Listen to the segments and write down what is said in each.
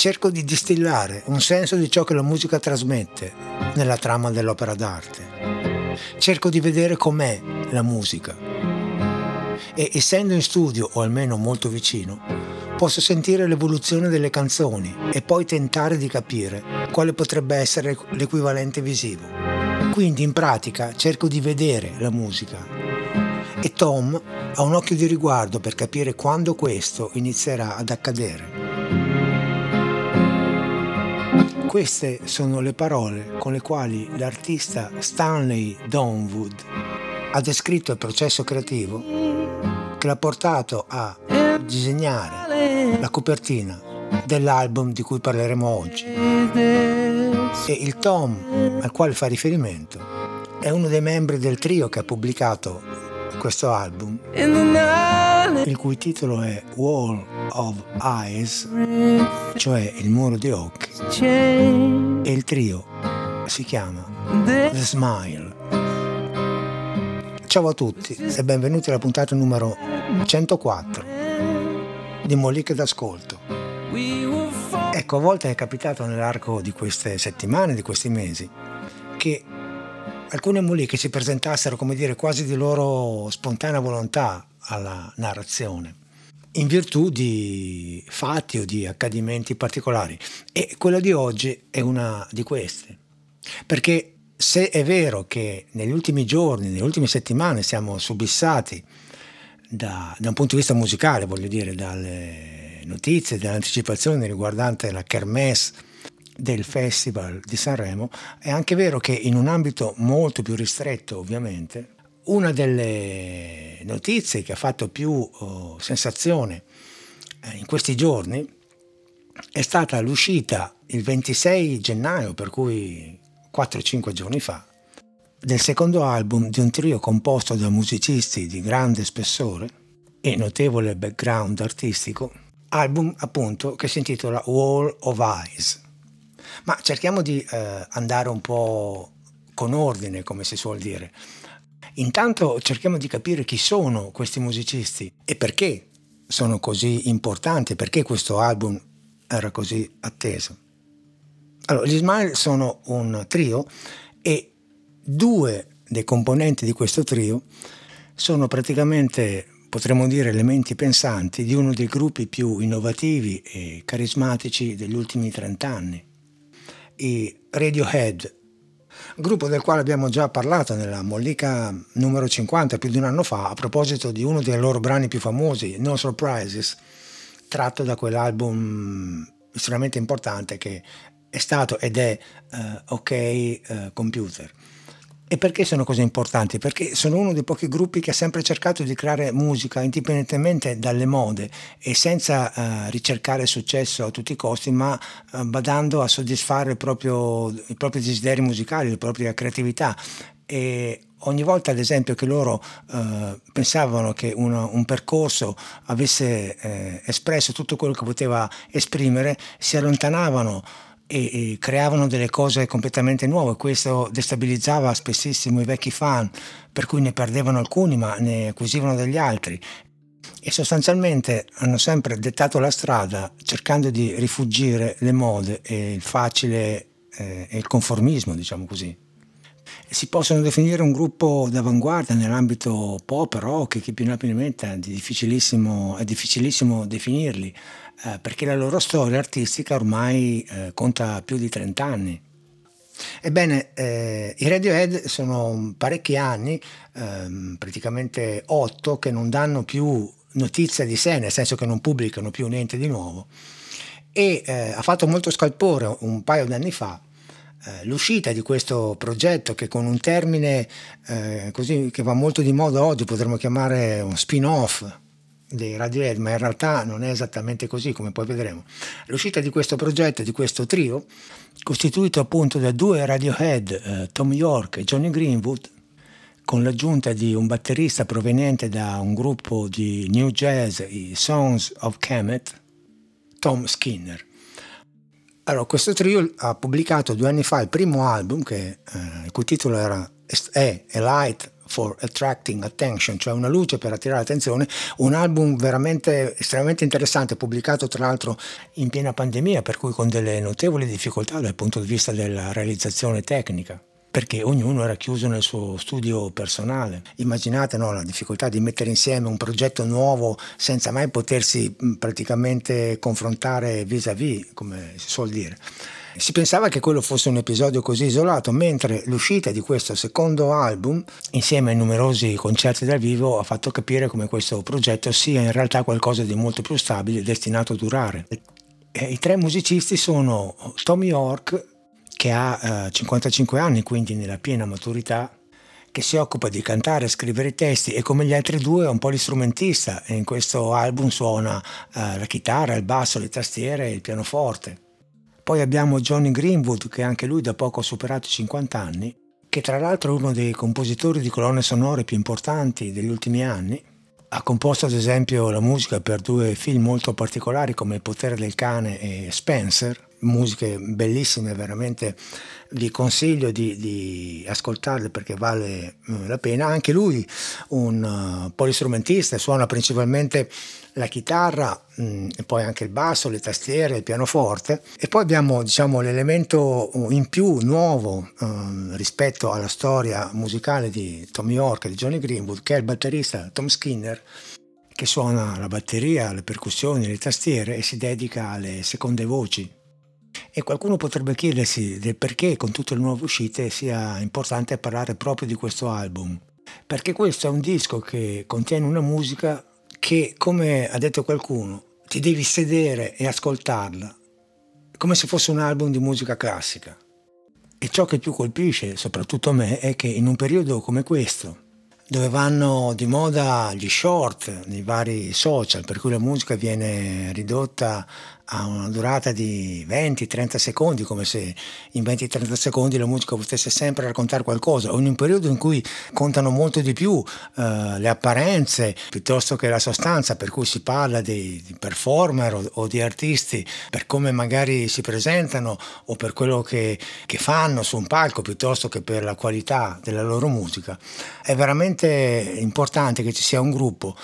cerco di distillare un senso di ciò che la musica trasmette nella trama dell'opera d'arte. Cerco di vedere com'è la musica e essendo in studio o almeno molto vicino, posso sentire l'evoluzione delle canzoni e poi tentare di capire quale potrebbe essere l'equivalente visivo. Quindi in pratica cerco di vedere la musica e Tom ha un occhio di riguardo per capire quando questo inizierà ad accadere. Queste sono le parole con le quali l'artista Stanley Donwood ha descritto il processo creativo che l'ha portato a disegnare la copertina dell'album di cui parleremo oggi. E il Tom al quale fa riferimento è uno dei membri del trio che ha pubblicato questo album, il cui titolo è Wall of Eyes, cioè il muro di occhi, e il trio si chiama The Smile. Ciao a tutti e benvenuti alla puntata numero 104 di Moliche d'Ascolto. Ecco, a volte è capitato nell'arco di queste settimane, di questi mesi, che alcune moliche si presentassero, come dire, quasi di loro spontanea volontà alla narrazione in virtù di fatti o di accadimenti particolari. E quella di oggi è una di queste. Perché se è vero che negli ultimi giorni, nelle ultime settimane siamo subissati da, da un punto di vista musicale, voglio dire, dalle notizie, dalle anticipazioni riguardanti la kermesse del Festival di Sanremo, è anche vero che in un ambito molto più ristretto, ovviamente, una delle notizie che ha fatto più oh, sensazione eh, in questi giorni è stata l'uscita il 26 gennaio, per cui 4-5 giorni fa, del secondo album di un trio composto da musicisti di grande spessore e notevole background artistico, album appunto che si intitola Wall of Eyes. Ma cerchiamo di eh, andare un po' con ordine, come si suol dire. Intanto cerchiamo di capire chi sono questi musicisti e perché sono così importanti, perché questo album era così atteso. Allora, gli Smile sono un trio e due dei componenti di questo trio sono praticamente, potremmo dire, elementi pensanti di uno dei gruppi più innovativi e carismatici degli ultimi 30 anni, i Radiohead gruppo del quale abbiamo già parlato nella mollica numero 50 più di un anno fa a proposito di uno dei loro brani più famosi, No Surprises, tratto da quell'album estremamente importante che è stato ed è uh, OK uh, Computer. E perché sono così importanti? Perché sono uno dei pochi gruppi che ha sempre cercato di creare musica indipendentemente dalle mode e senza uh, ricercare successo a tutti i costi, ma uh, badando a soddisfare proprio, i propri desideri musicali, la propria creatività. E ogni volta, ad esempio, che loro uh, pensavano che uno, un percorso avesse eh, espresso tutto quello che poteva esprimere, si allontanavano e, e, creavano delle cose completamente nuove. Questo destabilizzava spessissimo i vecchi fan, per cui ne perdevano alcuni ma ne acquisivano degli altri. E sostanzialmente hanno sempre dettato la strada cercando di rifuggire le mode e il facile eh, e il conformismo, diciamo così. Si possono definire un gruppo d'avanguardia nell'ambito pop, rock, chi più ne ha è difficilissimo, è difficilissimo definirli, eh, perché la loro storia artistica ormai eh, conta più di 30 anni. Ebbene, eh, i Radiohead sono parecchi anni, ehm, praticamente 8, che non danno più notizia di sé, nel senso che non pubblicano più niente di nuovo. E eh, ha fatto molto scalpore un paio di anni fa eh, l'uscita di questo progetto che con un termine eh, così che va molto di moda oggi potremmo chiamare un spin-off dei Radiohead, ma in realtà non è esattamente così, come poi vedremo. L'uscita di questo progetto, di questo trio, costituito appunto da due Radiohead, eh, Tom York e Johnny Greenwood, con l'aggiunta di un batterista proveniente da un gruppo di new jazz, i Songs of Kemet, Tom Skinner. Allora, questo trio ha pubblicato due anni fa il primo album, che, eh, il cui titolo era, è A Light for Attracting Attention, cioè una luce per attirare l'attenzione, un album veramente estremamente interessante, pubblicato tra l'altro in piena pandemia, per cui con delle notevoli difficoltà dal punto di vista della realizzazione tecnica perché ognuno era chiuso nel suo studio personale. Immaginate no, la difficoltà di mettere insieme un progetto nuovo senza mai potersi praticamente confrontare vis-à-vis, come si suol dire. Si pensava che quello fosse un episodio così isolato, mentre l'uscita di questo secondo album, insieme ai numerosi concerti dal vivo, ha fatto capire come questo progetto sia in realtà qualcosa di molto più stabile, destinato a durare. E I tre musicisti sono Tommy York, che ha eh, 55 anni, quindi nella piena maturità, che si occupa di cantare, scrivere i testi e come gli altri due è un po' l'istrumentista e in questo album suona eh, la chitarra, il basso, le tastiere e il pianoforte. Poi abbiamo Johnny Greenwood, che anche lui da poco ha superato i 50 anni, che tra l'altro è uno dei compositori di colonne sonore più importanti degli ultimi anni. Ha composto ad esempio la musica per due film molto particolari come Il potere del cane e Spencer, musiche bellissime, veramente vi consiglio di, di ascoltarle perché vale eh, la pena. Anche lui un uh, polistrumentista, suona principalmente la chitarra, mm, e poi anche il basso, le tastiere, il pianoforte. E poi abbiamo diciamo, l'elemento in più nuovo uh, rispetto alla storia musicale di Tommy York e di Johnny Greenwood, che è il batterista Tom Skinner che suona la batteria, le percussioni, le tastiere e si dedica alle seconde voci e qualcuno potrebbe chiedersi del perché con tutte le nuove uscite sia importante parlare proprio di questo album. Perché questo è un disco che contiene una musica che, come ha detto qualcuno, ti devi sedere e ascoltarla come se fosse un album di musica classica. E ciò che più colpisce, soprattutto a me, è che in un periodo come questo, dove vanno di moda gli short nei vari social, per cui la musica viene ridotta a una durata di 20-30 secondi, come se in 20-30 secondi la musica potesse sempre raccontare qualcosa, o in un periodo in cui contano molto di più eh, le apparenze piuttosto che la sostanza, per cui si parla di, di performer o, o, di artisti per come magari si presentano o per quello che, che fanno su un palco piuttosto che per la qualità della loro musica, è veramente importante che ci sia un gruppo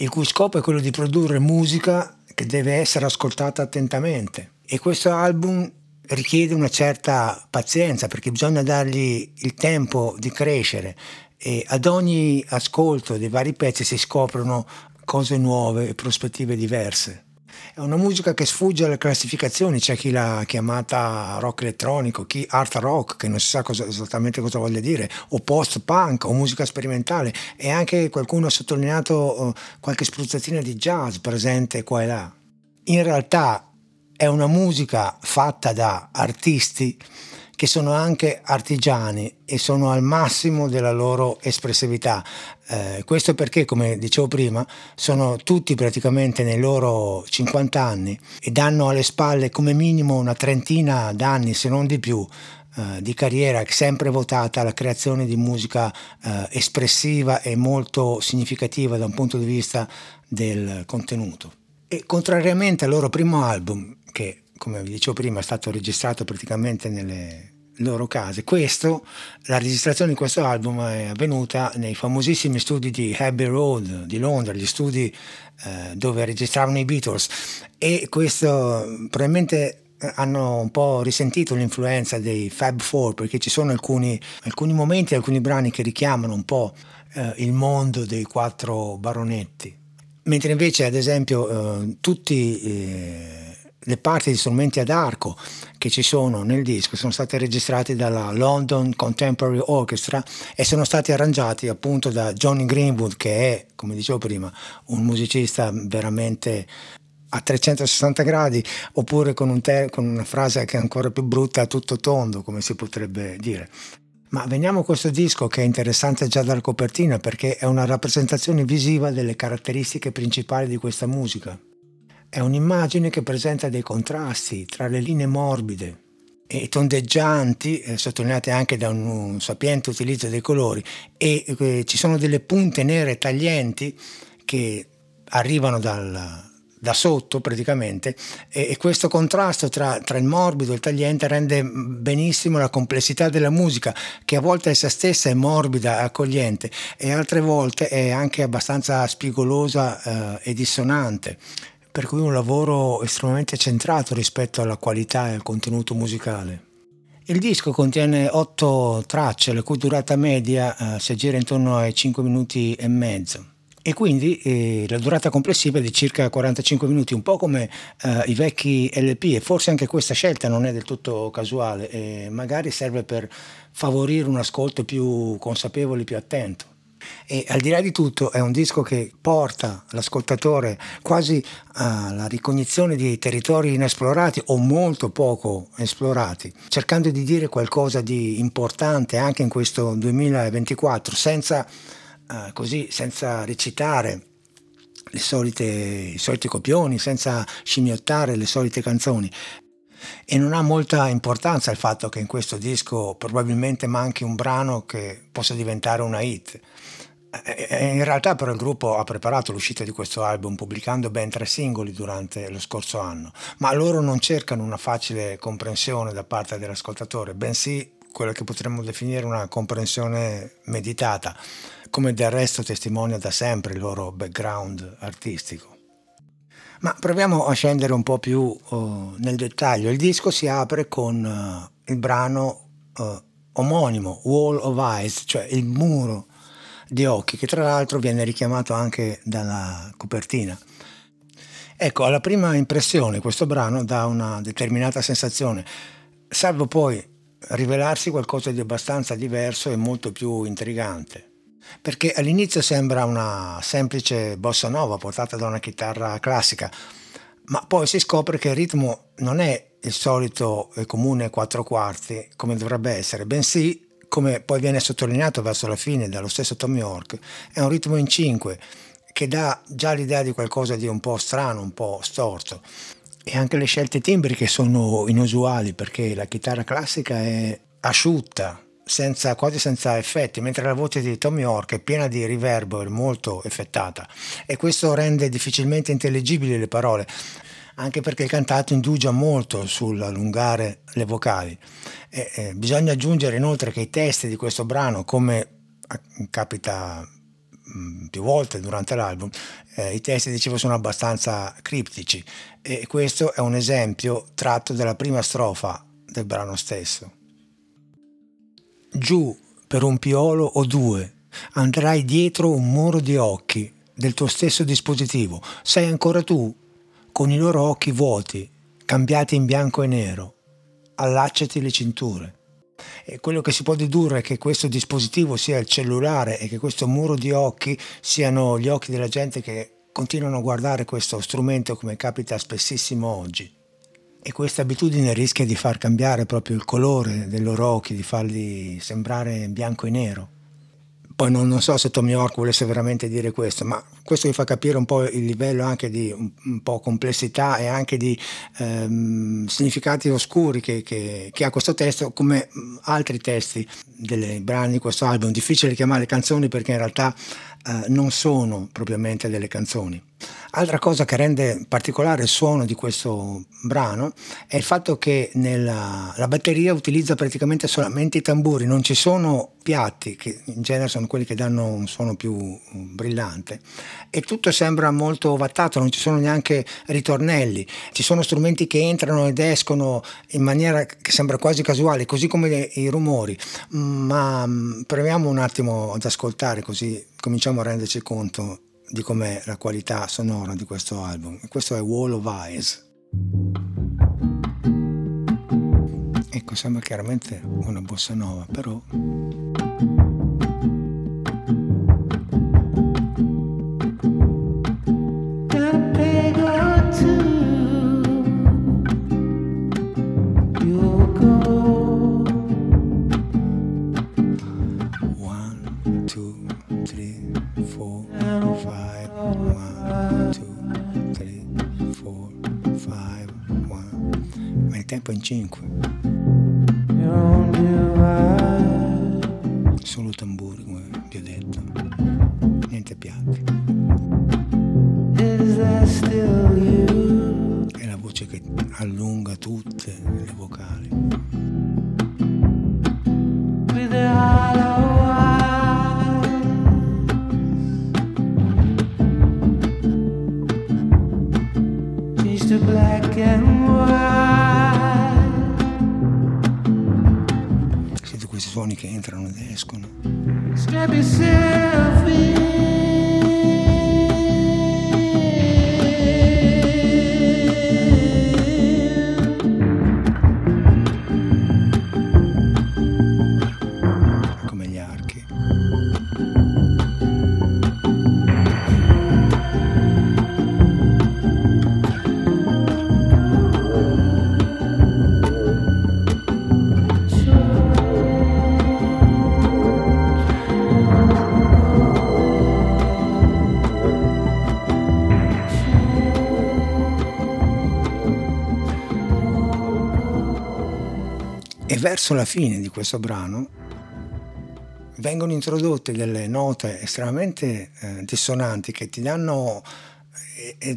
il cui scopo è quello di produrre musica che deve essere ascoltata attentamente. E questo album richiede una certa pazienza perché bisogna dargli il tempo di crescere e ad ogni ascolto dei vari pezzi si scoprono cose nuove e prospettive diverse. È una musica che sfugge alle classificazioni, c'è chi l'ha chiamata rock elettronico, chi art rock, che non si sa cosa, esattamente cosa voglia dire, o post-punk o musica sperimentale e anche qualcuno ha sottolineato uh, qualche spruzzatina di jazz presente qua e là. In realtà è una musica fatta da artisti che sono anche artigiani e sono al massimo della loro espressività. Eh, questo perché, come dicevo prima, sono tutti praticamente nei loro 50 anni ed hanno alle spalle come minimo una trentina d'anni, se non di più, eh, di carriera sempre votata alla creazione di musica eh, espressiva e molto significativa da un punto di vista del contenuto. E contrariamente al loro primo album, che come vi dicevo prima, è stato registrato praticamente nelle loro case. Questo, la registrazione di questo album è avvenuta nei famosissimi studi di Abbey Road di Londra, gli studi eh, dove registravano i Beatles e questo probabilmente hanno un po' risentito l'influenza dei Fab Four perché ci sono alcuni, alcuni momenti, alcuni brani che richiamano un po' eh, il mondo dei quattro baronetti. Mentre invece, ad esempio, eh, tutti eh, le parti di strumenti ad arco che ci sono nel disco sono state registrate dalla London Contemporary Orchestra e sono stati arrangiati appunto da Johnny Greenwood che è, come dicevo prima, un musicista veramente a 360 gradi oppure con, un te- con una frase che è ancora più brutta a tutto tondo come si potrebbe dire. Ma veniamo a questo disco che è interessante già dalla copertina perché è una rappresentazione visiva delle caratteristiche principali di questa musica. È un'immagine che presenta dei contrasti tra le linee morbide e tondeggianti, eh, sottolineate anche da un, un, sapiente utilizzo dei colori, e eh, ci sono delle punte nere taglienti che arrivano dal da sotto praticamente e, e questo contrasto tra, tra, il morbido e il tagliente rende benissimo la complessità della musica che a volte essa stessa è morbida e accogliente e altre volte è anche abbastanza spigolosa eh, e dissonante per cui un lavoro estremamente centrato rispetto alla qualità e al contenuto musicale. Il disco contiene otto tracce, la cui durata media eh, si aggira intorno ai 5 minuti e mezzo e quindi eh, la durata complessiva è di circa 45 minuti, un po' come eh, i vecchi LP e forse anche questa scelta non è del tutto casuale e magari serve per favorire un ascolto più consapevole, più attento. E al di là di tutto è un disco che porta l'ascoltatore quasi alla ricognizione di territori inesplorati o molto poco esplorati, cercando di dire qualcosa di importante anche in questo 2024 senza eh, così senza recitare solite, i soliti copioni, senza scimmiottare le solite canzoni. E non ha molta importanza il fatto che in questo disco probabilmente manchi un brano che possa diventare una hit. In realtà però il gruppo ha preparato l'uscita di questo album pubblicando ben tre singoli durante lo scorso anno, ma loro non cercano una facile comprensione da parte dell'ascoltatore, bensì quella che potremmo definire una comprensione meditata come del resto testimonia da sempre il loro background artistico. Ma proviamo a scendere un po' più uh, nel dettaglio. Il disco si apre con uh, il brano uh, omonimo, Wall of Eyes, cioè il muro di occhi, che tra l'altro viene richiamato anche dalla copertina. Ecco, alla prima impressione questo brano dà una determinata sensazione, salvo poi rivelarsi qualcosa di abbastanza diverso e molto più intrigante perché all'inizio sembra una semplice bossa nova portata da una chitarra classica, ma poi si scopre che il ritmo non è il solito e comune quattro quarti come dovrebbe essere, bensì, come poi viene sottolineato verso la fine dallo stesso Tom York, è un ritmo in cinque che dà già l'idea di qualcosa di un po' strano, un po' storto. E anche le scelte timbriche sono inusuali perché la chitarra classica è asciutta, senza, quasi senza effetti, mentre la voce di Tom York è piena di riverbero, molto effettata. E questo rende difficilmente intelligibili le parole, anche perché il cantato indugia molto sull'allungare le vocali. E, e bisogna aggiungere inoltre che i testi di questo brano, come capita mm, più volte durante l'album, eh, i testi dicevo sono abbastanza criptici. E questo è un esempio tratto dalla prima strofa del brano stesso giù per un piolo o due, andrai dietro un muro di occhi del tuo stesso dispositivo. Sei ancora tu, con i loro occhi vuoti, cambiati in bianco e nero. Allacciati le cinture. E quello che si può dedurre è che questo dispositivo sia il cellulare e che questo muro di occhi siano gli occhi della gente che continuano a guardare questo strumento come capita spessissimo oggi. E questa abitudine rischia di far cambiare proprio il colore dei loro occhi, di farli sembrare bianco e nero. Poi non, non so se Tom York volesse veramente dire questo, ma questo vi fa capire un po' il livello anche di un, un po' complessità e anche di ehm, significati oscuri che, che, che, ha questo testo, come altri testi dei brani di questo album. Difficile chiamare canzoni perché in realtà eh, non sono propriamente delle canzoni. Altra cosa che rende particolare il suono di questo brano è il fatto che nella, la batteria utilizza praticamente solamente i tamburi, non ci sono piatti, che in genere sono quelli che danno un suono più brillante, e tutto sembra molto ovattato, non ci sono neanche ritornelli, ci sono strumenti che entrano ed escono in maniera che sembra quasi casuale, così come i rumori, ma mm, proviamo un attimo ad ascoltare così cominciamo a renderci conto di com'è la qualità sonora di questo album. Questo è Wall of Eyes. Ecco, sembra chiaramente una bossa nova, però two, three, four, five, one, two, three, four, five, one. Ma il tempo è in 5. Verso la fine di questo brano vengono introdotte delle note estremamente eh, dissonanti che ti danno eh,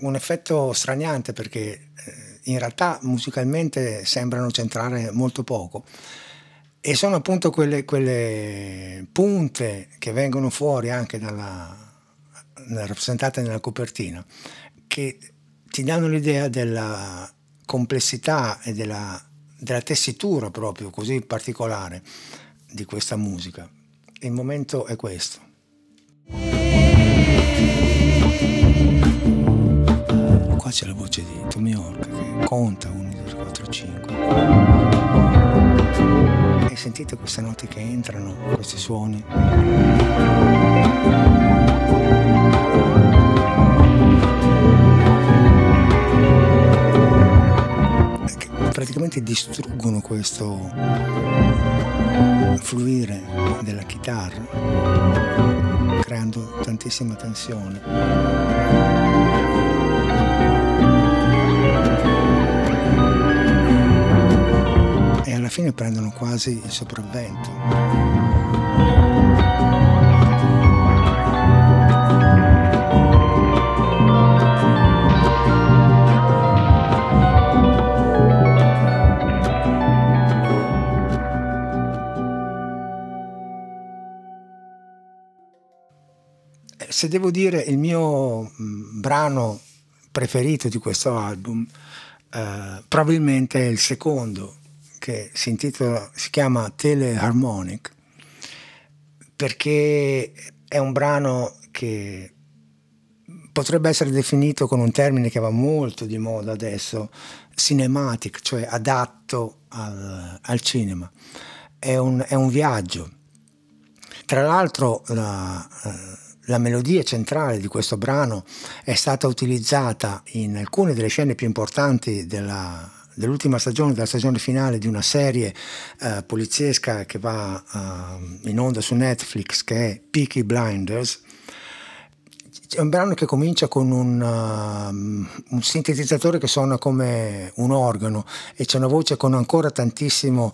un effetto straniante perché eh, in realtà musicalmente sembrano centrare molto poco. E sono appunto quelle, quelle punte che vengono fuori anche dalla, rappresentate nella copertina che ti danno l'idea della complessità e della della tessitura proprio così particolare di questa musica. Il momento è questo. Qua c'è la voce di Tommy York che conta 1, 2, 3, 4, 5. E sentite queste note che entrano, questi suoni. Praticamente distruggono questo fluire della chitarra creando tantissima tensione. E alla fine prendono quasi il sopravvento. Se devo dire il mio mm, brano preferito di questo album, eh, probabilmente è il secondo, che si, intitola, si chiama Teleharmonic, perché è un brano che potrebbe essere definito con un termine che va molto di moda adesso, cinematic, cioè adatto al, al cinema. È un, è un, viaggio. Tra l'altro la, eh, la melodia centrale di questo brano è stata utilizzata in alcune delle scene più importanti della, dell'ultima stagione, della stagione finale di una serie uh, poliziesca che va uh, in onda su Netflix che è Peaky Blinders. È un brano che comincia con un, uh, un, sintetizzatore che suona come un organo e c'è una voce con ancora tantissimo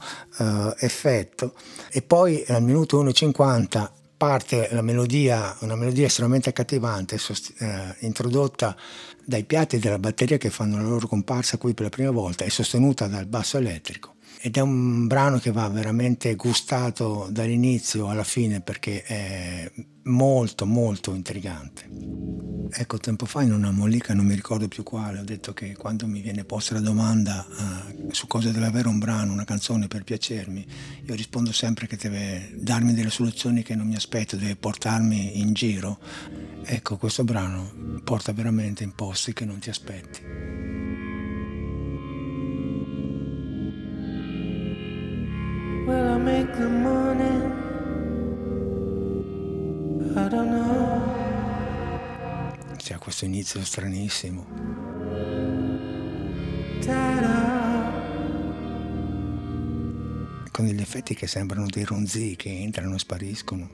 effetto e poi al minuto 1.50 parte la melodia, una melodia estremamente accattivante, sost- eh, introdotta dai piatti della batteria che fanno la loro comparsa qui per la prima volta e sostenuta dal basso elettrico. Ed è un brano che va veramente gustato dall'inizio alla fine perché è molto molto intrigante. Ecco, tempo fa in una mollica, non mi ricordo più quale, ho detto che quando mi viene posta la domanda uh, su cosa deve avere un brano, una canzone per piacermi, io rispondo sempre che deve darmi delle soluzioni che non mi aspetto, deve portarmi in giro. Ecco, questo brano porta veramente in posti che non ti aspetti. Will I make the money? I don't know. C'è questo inizio stranissimo. Con degli effetti che sembrano dei ronzi che entrano e spariscono.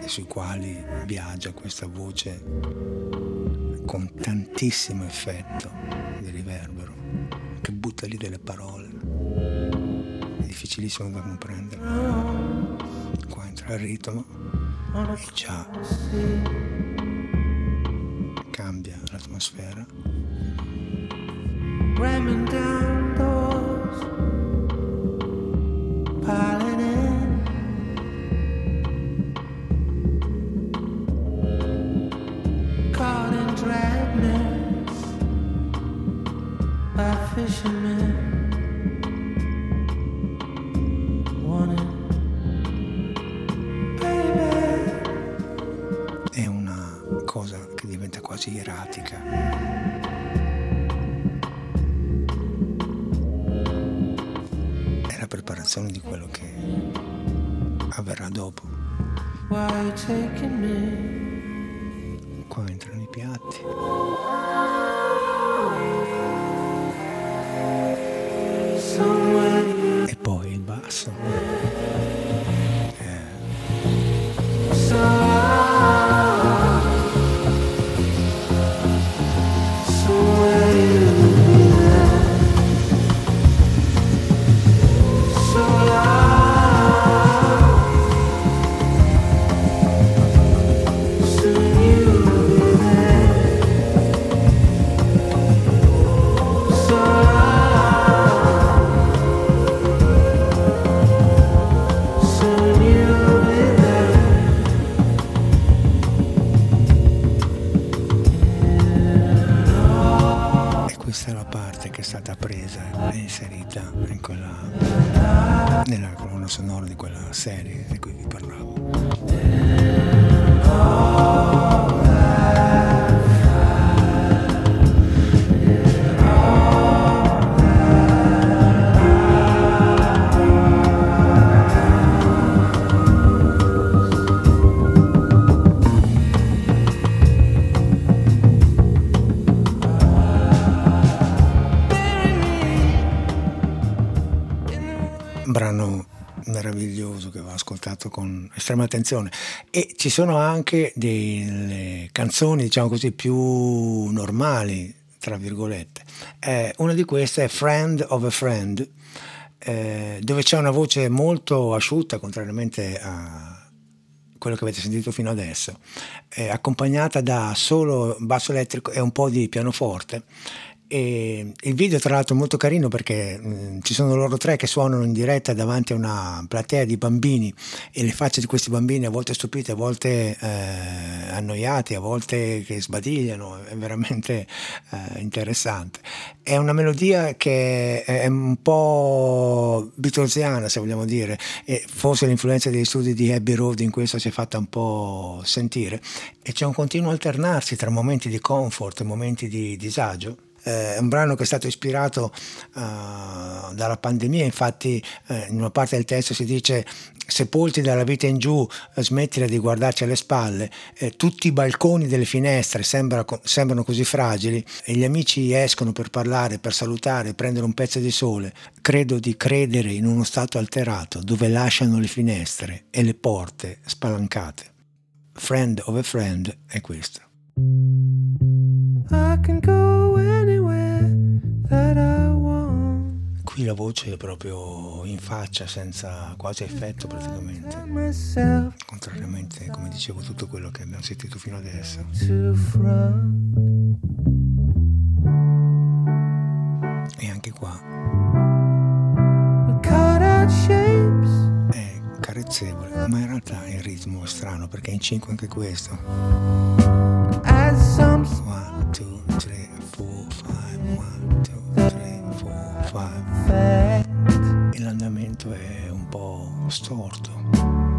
E sui quali viaggia questa voce con tantissimo effetto di riverbero butta lì delle parole. È difficilissimo da comprendere. Qua entra il ritmo già cambia l'atmosfera. Cosa che diventa quasi iratica. È la preparazione di quello che avverrà dopo. Qua entrano i piatti. E poi il basso. Nella colonna sonora di quella serie di cui vi parlavo. Attenzione. E ci sono anche delle canzoni diciamo così più normali tra virgolette. Eh, una di queste è Friend of a Friend eh, dove c'è una voce molto asciutta contrariamente a quello che avete sentito fino adesso, eh, accompagnata da solo basso elettrico e un po' di pianoforte. E il video tra l'altro è molto carino perché mh, ci sono loro tre che suonano in diretta davanti a una platea di bambini e le facce di questi bambini a volte stupite, a volte eh, annoiati, a volte che sbadigliano, è veramente eh, interessante. È una melodia che è un po' beatlesiana se vogliamo dire e forse l'influenza degli studi di Abbey Road in questo si è fatta un po' sentire e c'è un continuo alternarsi tra momenti di comfort e momenti di disagio è un brano che è stato ispirato uh, dalla pandemia, infatti eh, in una parte del testo si dice sepolti dalla vita in giù, eh, smettila di guardarci alle spalle, eh, tutti i balconi delle finestre sembra, sembrano così fragili e gli amici escono per parlare, per salutare, prendere un pezzo di sole. Credo di credere in uno stato alterato dove lasciano le finestre e le porte spalancate. Friend of a friend è questo. I can go Qui la voce è proprio in faccia, senza quasi effetto praticamente. Contrariamente, come dicevo, tutto quello che abbiamo sentito fino adesso. E anche qua è carezzevole, ma in realtà il ritmo è strano perché è in 5 anche questo. È un po' storto.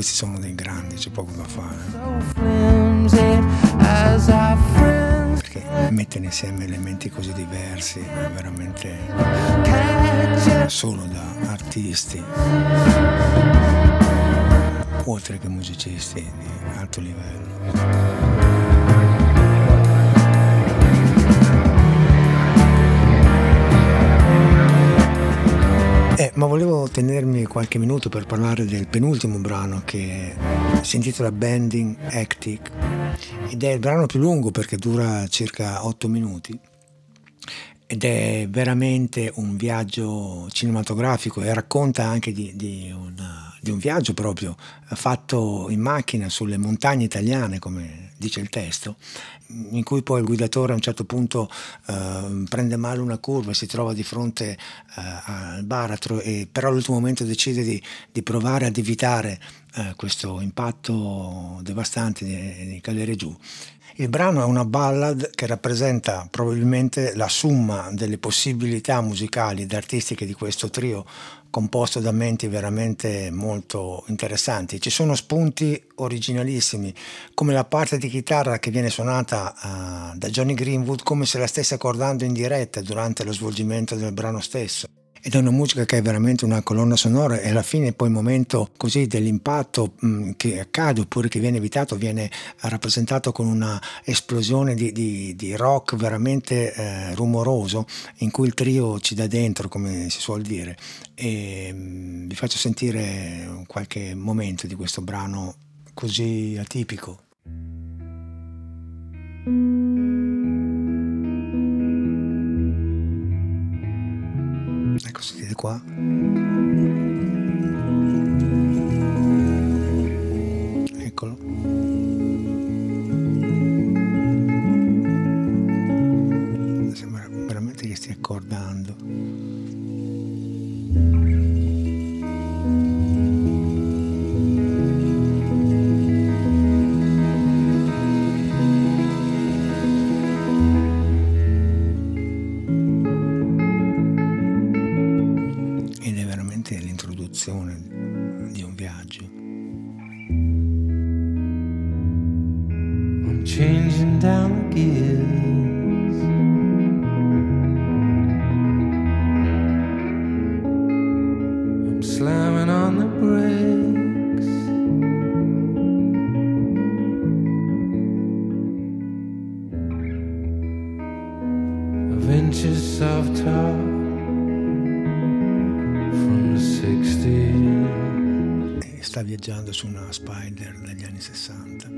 Questi sono dei grandi, c'è poco da fare. Perché mettere insieme elementi così diversi, veramente solo da artisti, oltre che musicisti di alto livello. Tenermi qualche minuto per parlare del penultimo brano che si intitola Bending Hectic ed è il brano più lungo perché dura circa 8 minuti ed è veramente un viaggio cinematografico e racconta anche di, di, una, di, un viaggio proprio fatto in macchina sulle montagne italiane, come dice il testo, in cui poi il guidatore a un certo punto eh, prende male una curva si trova di fronte eh, al baratro, e però all'ultimo momento decide di, di provare ad evitare eh, questo impatto devastante di, di cadere giù. Il brano è una ballad che rappresenta probabilmente la summa delle possibilità musicali ed artistiche di questo trio composto da menti veramente molto interessanti. Ci sono spunti originalissimi, come la parte di chitarra che viene suonata uh, da Johnny Greenwood come se la stesse accordando in diretta durante lo svolgimento del brano stesso ed è una musica che è veramente una colonna sonora e alla fine poi il momento così dell'impatto mh, mm, che accade oppure che viene evitato viene rappresentato con una esplosione di, di, di rock veramente eh, rumoroso in cui il trio ci dà dentro come si suol dire e mh, mm, vi faccio sentire qualche momento di questo brano così atipico. Ecco, sentite qua. Viaggiando su una Spider degli anni 60.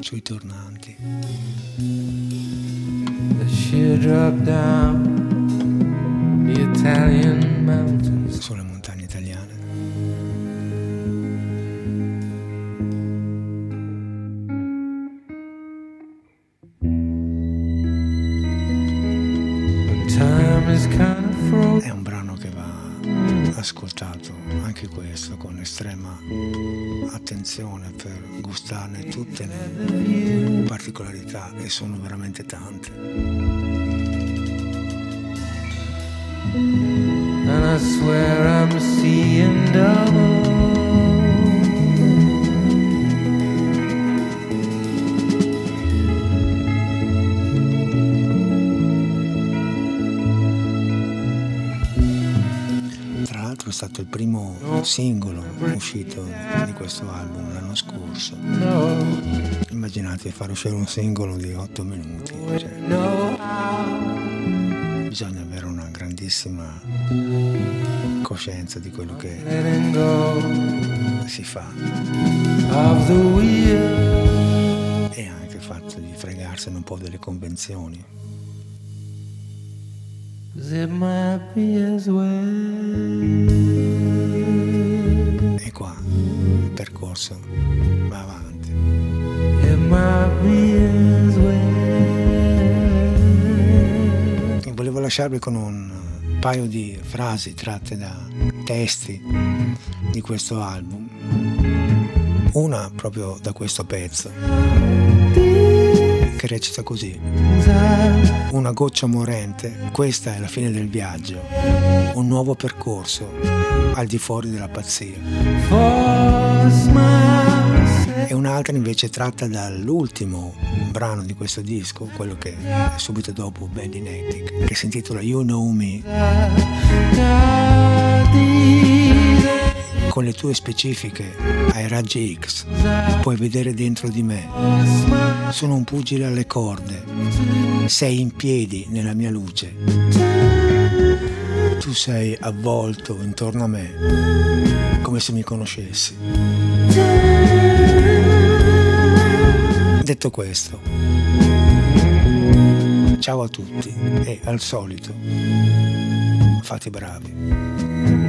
Sui tornanti. The down. Sulle montagne italiane. Ascoltato, anche questo, con estrema attenzione per gustarne tutte le particolarità e sono veramente tante. And I swear I'm seeing double. Primo singolo uscito di questo album l'anno scorso. Immaginate fare uscire un singolo di 8 minuti. Cioè bisogna avere una grandissima coscienza di quello che si fa e anche il fatto di fregarsene un po' delle convenzioni. E qua il percorso va avanti. Volevo lasciarvi con un paio di frasi tratte da testi di questo album. Una proprio da questo pezzo, che recita così. Una goccia morente, questa è la fine del viaggio, un nuovo percorso al di fuori della pazzia. E un'altra invece tratta dall'ultimo brano di questo disco, quello che è subito dopo Bandinetic, che si intitola You Know Me. Con le tue specifiche ai raggi X puoi vedere dentro di me. Sono un pugile alle corde. Sei in piedi nella mia luce. Tu sei avvolto intorno a me, come se mi conoscessi. Detto questo, ciao a tutti e al solito, fate bravi.